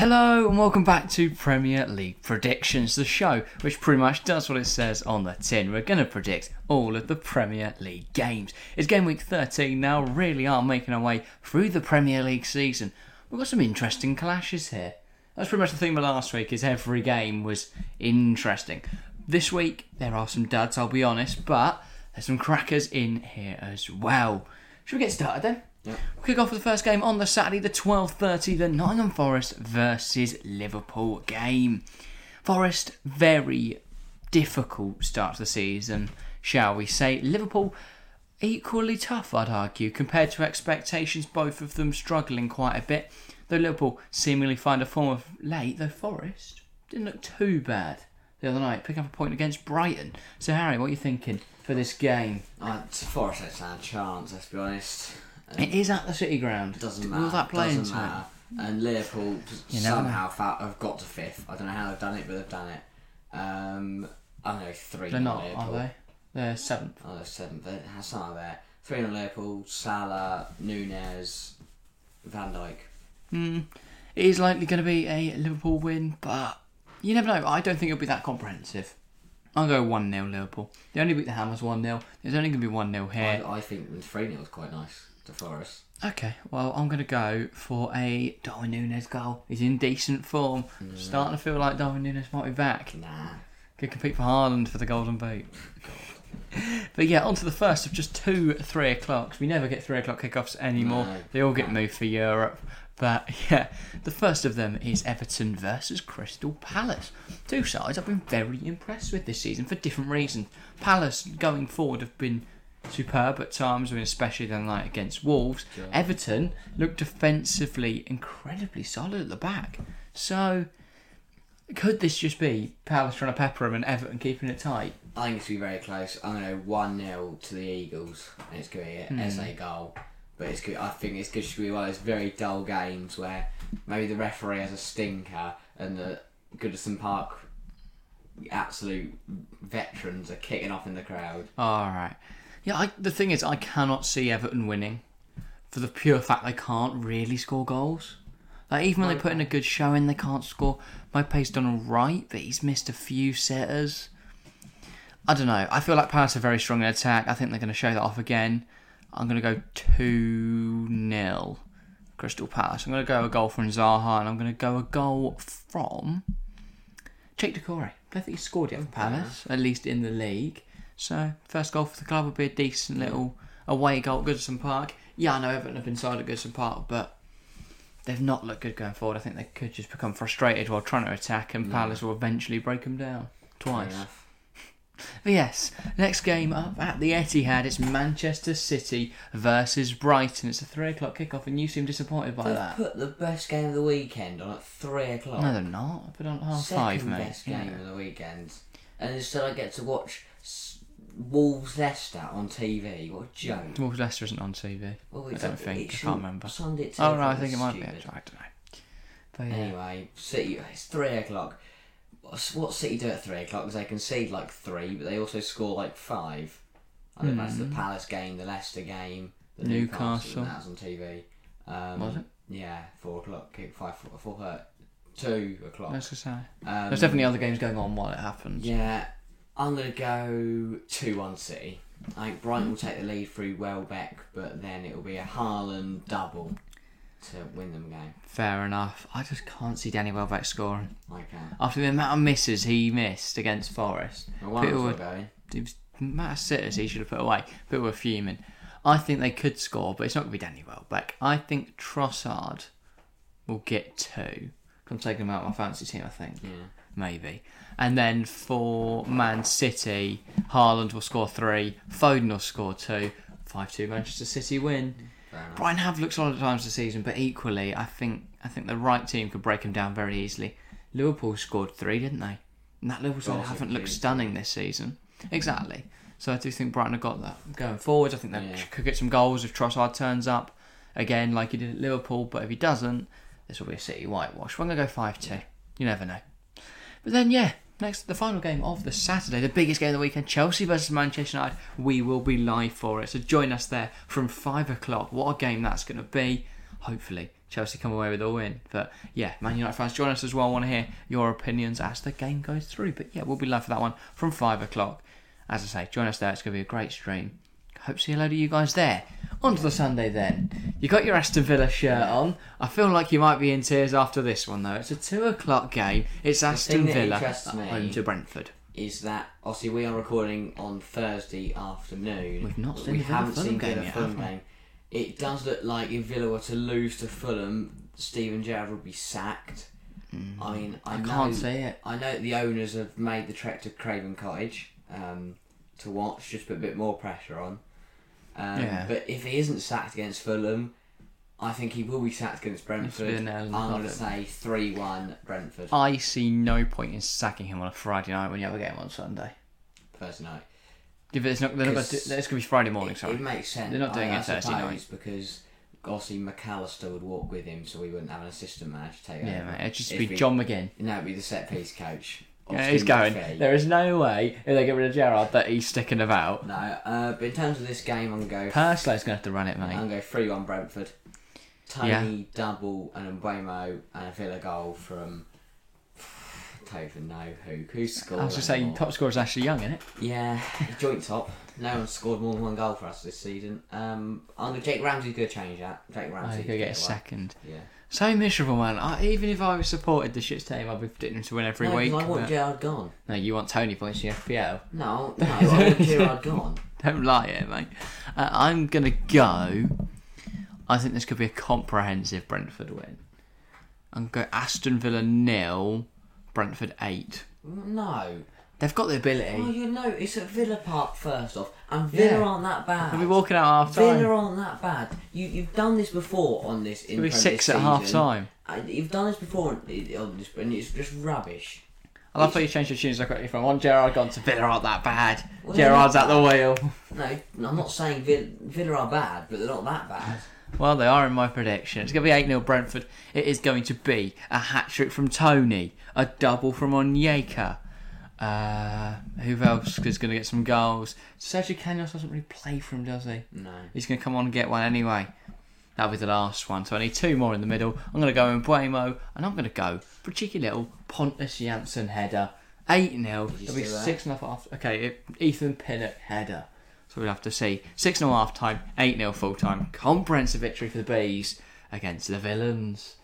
Hello and welcome back to Premier League Predictions, the show which pretty much does what it says on the tin. We're going to predict all of the Premier League games. It's game week 13 now, really are making our way through the Premier League season. We've got some interesting clashes here. That's pretty much the theme of last week, is every game was interesting. This week there are some duds, I'll be honest, but there's some crackers in here as well. Should we get started then? We'll kick off with the first game on the Saturday, the 12.30, the Nottingham Forest versus Liverpool game. Forest, very difficult start to the season, shall we say. Liverpool, equally tough, I'd argue, compared to expectations, both of them struggling quite a bit. Though Liverpool seemingly find a form of late, though Forest didn't look too bad the other night, picking up a point against Brighton. So, Harry, what are you thinking for this game? Uh, Forest stand a chance, let's be honest. It is at the City Ground. Doesn't Will matter. that play doesn't matter. And Liverpool You somehow fa- have got to fifth. I don't know how they've done it, but they've done it. Um, I don't know three. They're not, Liverpool. are they? They're seventh. Oh, they're seventh. Some there. Three on Liverpool. Salah, Nunez, Van Dijk. Mm, it is likely going to be a Liverpool win, but you never know. I don't think it'll be that comprehensive. I'll go 1 0 Liverpool. They only beat the Hammers 1 0. There's only going to be 1 0 here. I, I think three 0 is quite nice to Forest. Okay, well, I'm going to go for a Darwin Nunez goal. He's in decent form. Mm. Starting to feel like Darwin Nunez might be back. Nah. Could compete for Haaland for the Golden Boot. But yeah, on to the first of just two three o'clocks. We never get three o'clock kickoffs anymore. No. They all get moved for Europe. But yeah, the first of them is Everton versus Crystal Palace. Two sides I've been very impressed with this season for different reasons. Palace going forward have been superb at times, I mean, especially the night against Wolves. Sure. Everton looked defensively incredibly solid at the back. So could this just be Palace trying to pepper them and Everton keeping it tight? I think it's going to be very close. I'm going to go 1 0 to the Eagles, and it's going to be an hmm. SA goal. But it's good. I think it's going to be one of those very dull games where maybe the referee has a stinker and the Goodison Park absolute veterans are kicking off in the crowd. All right. Yeah, I, the thing is, I cannot see Everton winning for the pure fact they can't really score goals. Like even when they put in a good showing, they can't score. Maupay's done all right, but he's missed a few setters. I don't know. I feel like Palace are very strong in attack. I think they're going to show that off again. I'm going to go two 0 Crystal Palace. I'm going to go a goal from Zaha, and I'm going to go a goal from Cheick Doucouré. I don't think he scored yet for Palace, at least in the league. So first goal for the club would be a decent little away goal at Goodison Park. Yeah, I know Everton have been side at Goodison Park, but they've not looked good going forward. I think they could just become frustrated while trying to attack, and Palace will eventually break them down twice. But yes, next game up at the Etihad, it's Manchester City versus Brighton. It's a three o'clock kickoff, and you seem disappointed by They've that. put the best game of the weekend on at 3 o'clock. No, they're not. I put on half Second five, mate. best Yeah. game of the weekend. And instead I get to watch S- Wolves Leicester on TV. What a joke. Wolves Leicester isn't on TV. Well, I don't think. I can't remember. Sunday Oh 10 no, I think it might be. I don't know. But yeah. Anyway, City, it's 3 o'clock. What City do at 3 o'clock is they concede like 3, but they also score like 5. I think that's the Palace game, the Leicester game, the Newcastle, Newcastle. that was on TV. Um, Was it? Yeah, 4 o'clock, 5, 4, 4, uh, 2 o'clock. Say. Um, There's definitely other games going on while it happens. Yeah, I'm going to go 2 1 City. I think Brighton will take the lead through Welbeck, but then it'll be a Haaland double to win them a game. Fair enough. I just can't see Danny Welbeck scoring. I can. After the amount of misses he missed against Forest, Well, people were, going. it was amount of sitters he should have put away. People were fuming. I think they could score, but it's not going to be Danny Welbeck. I think Trossard will get two. I'm taking him out of my fancy team, I think. Yeah. Maybe. And then for Man City, Haaland will score three, Foden will score two. 5 2 Manchester City win. Enough. Brighton have looked solid at times this season, but equally, I think I think the right team could break them down very easily. Liverpool scored three, didn't they? And that Liverpool side haven't looked stunning this season. Exactly. So I do think Brighton have got that going forward. I think they Yeah. could get some goals if Trossard turns up again, like he did at Liverpool. But if he doesn't, this will be a City whitewash. We're gonna go five two. You never know. But then, yeah, next the final game of the Saturday, the biggest game of the weekend, Chelsea versus Manchester United. We will be live for it, so join us there from five o'clock. What a game that's going to be! Hopefully, Chelsea come away with a win. But yeah, Man United fans, join us as well. I want to hear your opinions as the game goes through. But yeah, we'll be live for that one from five o'clock. As I say, join us there. It's going to be a great stream. Hope to see a load of you guys there. On to the Sunday then. You got your Aston Villa shirt on. I feel like you might be in tears after this one though. It's a two o'clock game. It's Aston that Villa interests me- home to Brentford. Is that obviously we are recording on Thursday afternoon. We've not but seen we the Villa haven't Fulham seen game Villa yet, Fulham have we? game. It does look like if Villa were to lose to Fulham, Steven Gerrard would be sacked. I mean, I, Mm. I know, can't say it. I know the owners have made the trek to Craven Cottage um, to watch, just put a bit more pressure on. Um, Yeah. But if he isn't sacked against Fulham, I think he will be sacked against Brentford. be I'm nail in the going to say 3 1 Brentford I see no point in sacking him on a Friday night when you have a game on Sunday. first night. If it's not, they're not gonna do, it's going to be Friday morning. It, Sorry. it makes sense. They're not doing I, it I Thursday night. because obviously McAllister would walk with him, so we wouldn't have an assistant manager take Yeah, over. mate. It'd just If be we- John McGinn. No, it'd be the set piece coach. Yeah, he's going. MacPhee. There is no way if they get rid of Gerrard that he's sticking about. No, uh, but in terms of this game, I'm going to go. Going to have to run it, mate. I'm going to go three one Brentford. Toney double and Mbeumo and a Villa goal from. Don't even know who who scored. I was just saying, top scorer is Ashley Young, isn't it? Yeah, joint top. No one's scored more than one goal for us this season. Um, I'm gonna, Jake Ramsey's going to change that. Jake Oh, Ramsey's he's going to get a away. second. Yeah. So miserable, man. I, even if I supported the shit's team, I'd be predicting to win every no, 'cause week. I want but- Gerrard gone. No, you want Toney points in the FPL. No, no, I want Gerrard gone. Don't lie here, mate. Uh, I'm going to go. I think this could be a comprehensive Brentford win. I'm going to go Aston Villa nil, Brentford 8. No. They've got the Oh, ability. you know, it's at Villa Park first off, and Villa Yeah. aren't that bad. They'll be walking out half time. Villa aren't that bad. You you've done this before on this. It'll be six at half time. Uh, You've done this before on on this, and it's just rubbish. I love how you changed your tunes so quickly from one Gerrard gone to Villa aren't that bad. Well, Gerrard's at the wheel. No, I'm not saying Villa, Villa are bad, but they're not that bad. Well, they are in my prediction. It's going to be 8 0 Brentford. It is going to be a hat trick from Toney, a double from Onyeka. Uh, who else is going to get some goals? Sergio Canos doesn't really play for him, does he? No. He's going to come on and get one anyway. That'll be the last one. So I need two more in the middle. I'm going to go Mbeumo, and I'm going to go for a cheeky little Pontus Jansson header. 8 0. you It'll be see 6 0 after. Okay, it, Ethan Pinnock header. So we'll have to see. 6 0 half time, 8 0 full time. Comprehensive victory for the Bees against the Villains.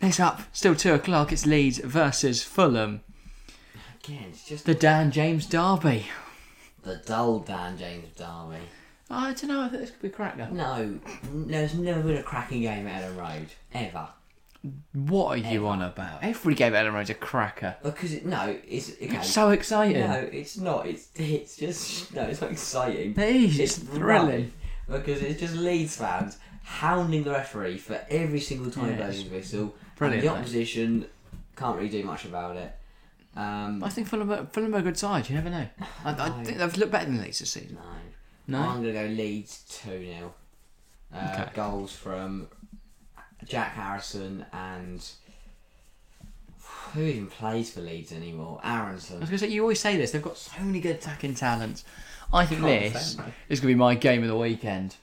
Next up, still 2 o'clock, it's Leeds versus Fulham. Again, it's just The Dan James Derby. the dull Dan James Derby. I don't know, I think this could be a cracker. No, there's never been a cracking game at Elland Road ever. What are you on about? Every game at Elland Road's a cracker. Because it, no, it's okay. It's so exciting. No, it's not. It's it's just no. It's not exciting. It is, it's thrilling. rubbish, because it's just Leeds fans hounding the referee for every single time Yeah, he blows his whistle. brilliant, And the opposition can't really do much about it. Um, I think Fulham are, Fulham are a good side, you never know. I, I think they've looked better than Leeds this season. no, No? I'm gonna go Leeds two 0 uh, Okay. Goals from Jack Harrison and who even plays for Leeds anymore? Aaronson. I was going to say, you always say this, they've got so many good attacking talents. I think Can't this is going to be my game of the weekend.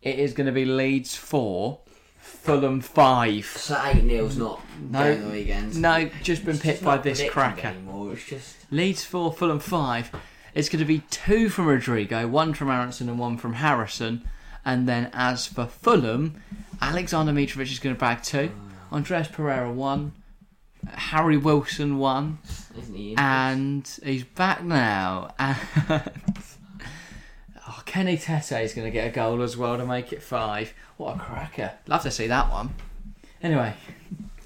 It is going to be Leeds 4, Fulham 5. So eight 0's not No. the weekend. No, just been It's picked just by this cracker. anymore. It's just Leeds 4, Fulham 5. It's going to be two from Rodrigo, one from Aaronson and one from Harrison. And then as for Fulham, Aleksandar Mitrovic is going to bag two. Oh. Andreas Pereira one. Harry Wilson one. isn't he? And he's back now. Kenny Tete is going to get a goal as well to make it five. What a cracker. Love to see that one. Anyway,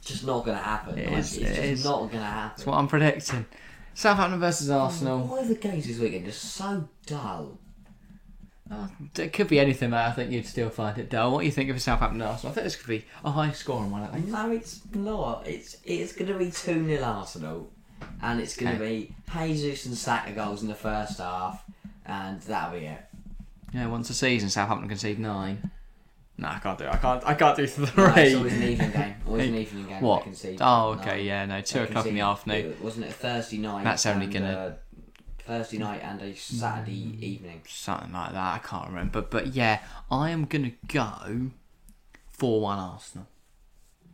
just not going to happen. It Like, is- it's it just is. not going to happen. that's what I'm predicting. Southampton versus Arsenal. Why are the games this weekend just so dull? Oh, it could be anything, mate. I think you'd still find it dull. What do you think of Southampton Arsenal? I think this could be a high scoring one. I think. No, it's not. It's it's going to be 2 0 Arsenal. And it's going to be Jesus and Saka goals in the first half. And that'll be it. Yeah, once a season, Southampton concede nine. No, I can't do. It. I can't. I can't do three. No, it's always an evening game. Always an evening game. What? Oh, okay, yeah, no, two o'clock in the afternoon. it- Wasn't it a Thursday night? That's only gonna- uh, Thursday night and a Saturday evening. something like that. I can't remember, but but yeah, I am gonna go four one Arsenal.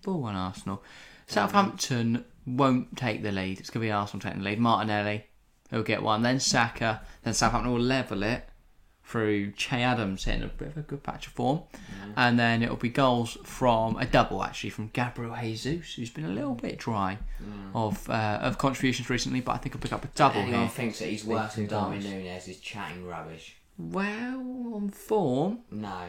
4 1 Arsenal. Southampton won't take the lead. It's going to be Arsenal taking the lead. Martinelli, he'll get one. Then Saka. Then Southampton will level it through Che Adams hitting a bit of a good patch of form. And then it'll be goals from a double, actually, from Gabriel Jesus, who's been a little bit dry of uh, of contributions recently, but I think he'll pick up a double Anyone here. thinks that he's worse than Darwin. Nunez is chatting rubbish. Well, on form, No.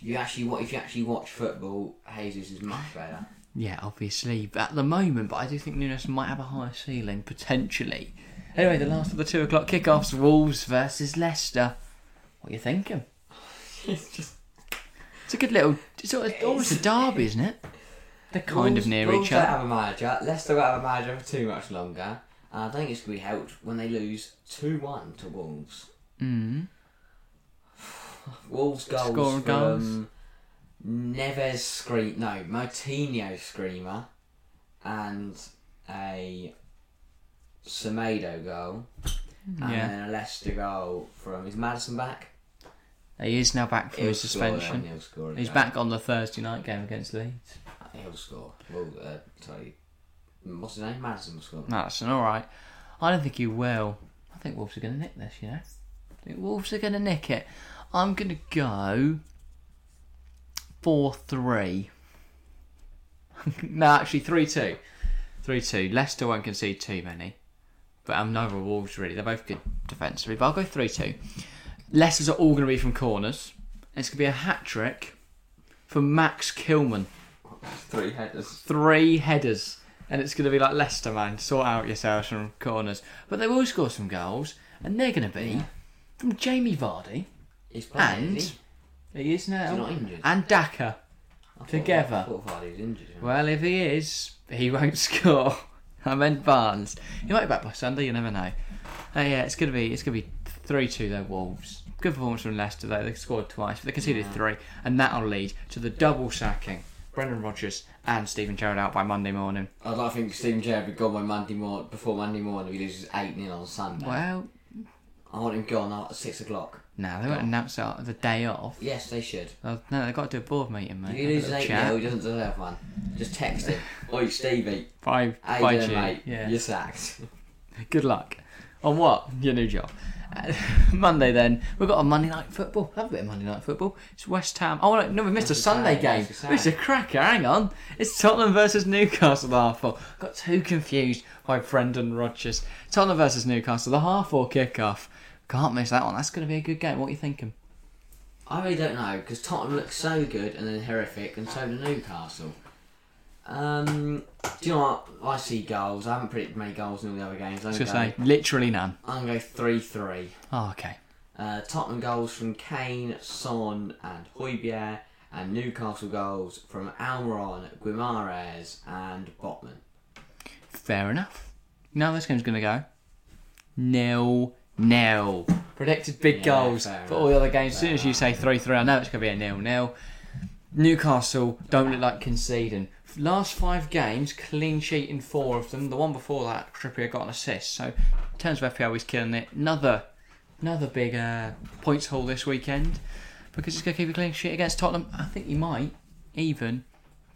You actually, if you actually watch football, Jesus is much better. Yeah, obviously, but at the moment, but I do think Nunez might have a higher ceiling potentially. Anyway, the last of the two o'clock kickoffs: Wolves versus Leicester. What are you thinking? it's just It's a good little. It's sort of, almost a derby, isn't it? They're kind of near Wolves each don't have a manager. Leicester won't have a manager for too much longer. And I think it's going to be helped when they lose 2 1 to Wolves. Mm. Wolves goals Scoring from Neves Scream. No, Moutinho Screamer. And a Semedo goal. And Yeah, then a Leicester goal from. Is Maddison back? He is now back from his suspension. He'll score He's back on the Thursday night game against Leeds. He'll score. Well, uh, sorry. What's his name? Maddison will score. That's all right. I don't think he will. I think Wolves are going to nick this. You know, I think Wolves are going to nick it. I'm going to go four three. no, actually three two. Three two. Leicester won't concede too many, but I'm neither Wolves really. They're both good defensively, but I'll go three two. Leicester's are all going to be from corners. And it's going to be a hat trick for Max Kilman Three headers. three headers, and it's going to be like Leicester, man. Sort out yourselves from corners, but they will score some goals, and they're going to be from Jamie Vardy. He's playing. And is he? is now, He's not injured. and Daka. Together. I thought Vardy was injured. Well, if he is, he won't score. I meant Barnes. He might be back by Sunday. You never know. Uh, yeah, it's going to be it's going to be three two though. Wolves. Good performance from Leicester though. They scored twice, but they conceded three, and that'll lead to the double sacking. Brendan Rodgers and Steven Gerrard out by Monday morning. I'd like to think Steven Gerrard would be gone by Monday morning, before Monday morning, if he loses 8 0 on Sunday. Well, I want him gone at 6 o'clock. No, they won't announce it the day off. Yes, they should. Oh, no, they've got to do a board meeting, mate. If he loses 8 chat. 0, he doesn't deserve one. Just text him. Oi, Stevie. Bye, How bye, you doing, G. mate? Yeah. You're sacked. Good luck. On what? Your new job. Monday then, we've got a Monday night football. Love a bit of Monday night football. It's West Ham. Oh no, we missed a Sunday game. It's a cracker. Hang on. It's Tottenham versus Newcastle. The half four. Got too confused by Brendan Rodgers. Tottenham versus Newcastle. The half four kickoff. Can't miss that one. That's going to be a good game. What are you thinking? I really don't know because Tottenham looks so good and then horrific, and so do Newcastle. Um, do you know what? I see goals. I haven't predicted many goals in all the other games. I'm was going going to to say literally none. I'm gonna go three three. Oh, okay. Uh, Tottenham goals from Kane, Son, and Højbjerg, and Newcastle goals from Almiron, Guimarães, and Botman. Fair enough. Now this game's going to go nil nil. Predicted big Yeah, goals for all the other games. As soon as you say three three, I know it's going to be a nil nil. Newcastle don't look like conceding. Last five games, clean sheet in four of them. The one before that, Trippier got an assist. So, in terms of FPL, he's killing it. Another, another big uh, points haul this weekend because he's going to keep a clean sheet against Tottenham. I think he might even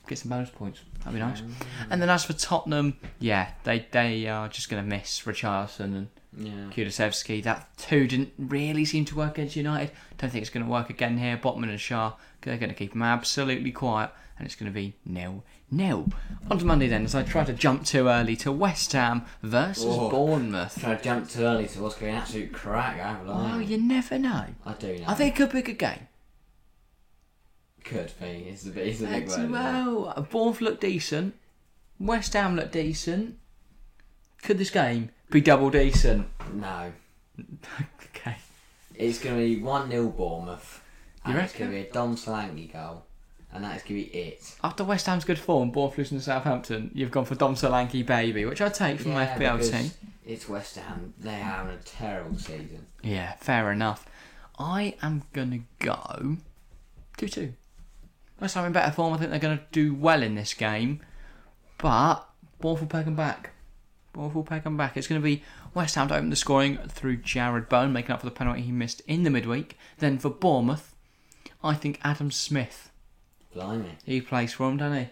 get some bonus points. That'd be nice. And then as for Tottenham, yeah, they they are just going to miss Richarlison and Yeah. Kulusevski. That two didn't really seem to work against United. Don't think it's going to work again here. Botman and Schär, they're going to keep them absolutely quiet, and it's going to be nil nil. On to Monday then, as I try to jump too early to West Ham versus Oh. Bournemouth. Try to jump too early to what's going to be an absolute crack. I haven't Oh, lied. you never know. I do know. I think it could be a good game. could be. It's a, it's a big word. isn't well, Bournemouth look decent. West Ham look decent. Could this game be double decent? No. Okay. It's going to be 1 0 Bournemouth. You And it's reckon? going to be a Dom Solanke goal. And that is going to be it. After West Ham's good form, Bournemouth losing to Southampton, you've gone for Dom Solanke baby, which I take from Yeah, my FPL team. It's West Ham. They're having a terrible season. Yeah, fair enough. I am gonna go two two. West Ham in better form. I think they're gonna do well in this game, but Bournemouth will peg them back. Bournemouth will peg them back. It's gonna be West Ham to open the scoring through Jarrod Bowen, making up for the penalty he missed in the midweek. Then for Bournemouth, I think Adam Smith. Blimey. He plays for him, doesn't he?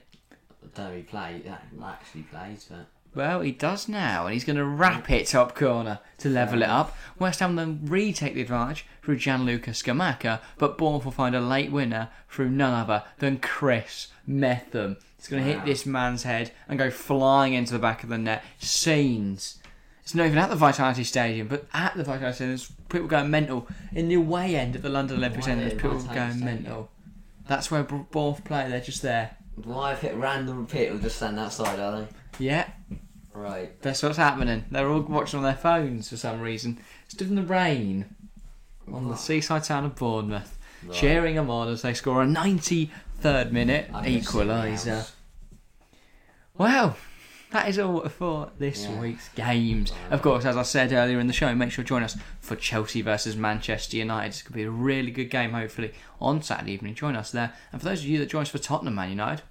Don't he play, actually plays, but. Well, he does now, and he's going to wrap it top corner to level it up. West Ham then retake the advantage through Gianluca Scamacca, but Bournemouth will find a late winner through none other than Chris Mepham. He's going to hit this man's head and go flying into the back of the net. Scenes. It's not even at the Vitality Stadium, but at the Vitality Stadium, there's people going mental. In the away end of the London Olympic the there's people Vitality going Stadium? mental. That's where Bo- Bournemouth play. They're just there. Why have hit random people just stand outside, are they? Yeah, Right. That's what's happening. They're all watching on their phones for some reason. Stood in the rain on the seaside town of Bournemouth, Right. cheering them on as they score a 93rd minute I can see the equaliser. Well, that is all for this Yeah. week's games. Of course, as I said earlier in the show, make sure to join us for Chelsea versus Manchester United. It's going to be a really good game, hopefully, on Saturday evening. Join us there. And for those of you that join us for Tottenham Man United,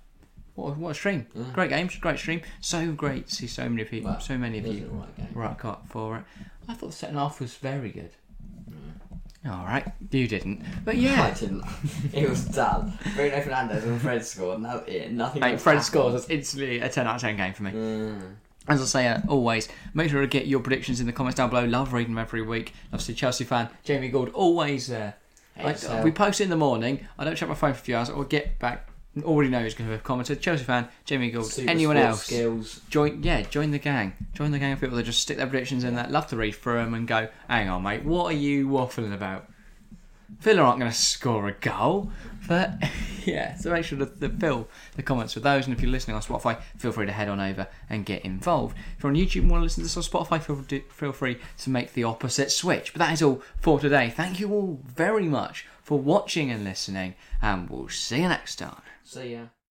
what, what a stream. Great games, great stream. So great to see so many people, Well, so many of you game. rock up for it. I thought the second half was very good. All right, you didn't, but I yeah. didn't. It was dull. Bruno Fernandes and Fred scored. No, nothing. Mate, Fred happened. scores. That's instantly a 10 out of 10 game for me. Mm. As I say, uh, always, make sure to get your predictions in the comments down below. Love reading them every week. Obviously, Chelsea fan, Jamie Gould, always there. I, we post it in the morning. I don't check my phone for a few hours. I'll get back. Already know who's going to have commented. Chelsea fan, Jamie Gould. Super Anyone else? Skills. Join, yeah, join the gang. Join the gang of people that just stick their predictions in there. Love to read through them and go, hang on, mate, what are you waffling about? Villa aren't going to score a goal, but yeah. So make sure to, to fill the comments with those. And if you're listening on Spotify, feel free to head on over and get involved. If you're on YouTube and want to listen to this on Spotify, feel, feel free to make the opposite switch. But that is all for today. Thank you all very much for watching and listening, and we'll see you next time. See ya.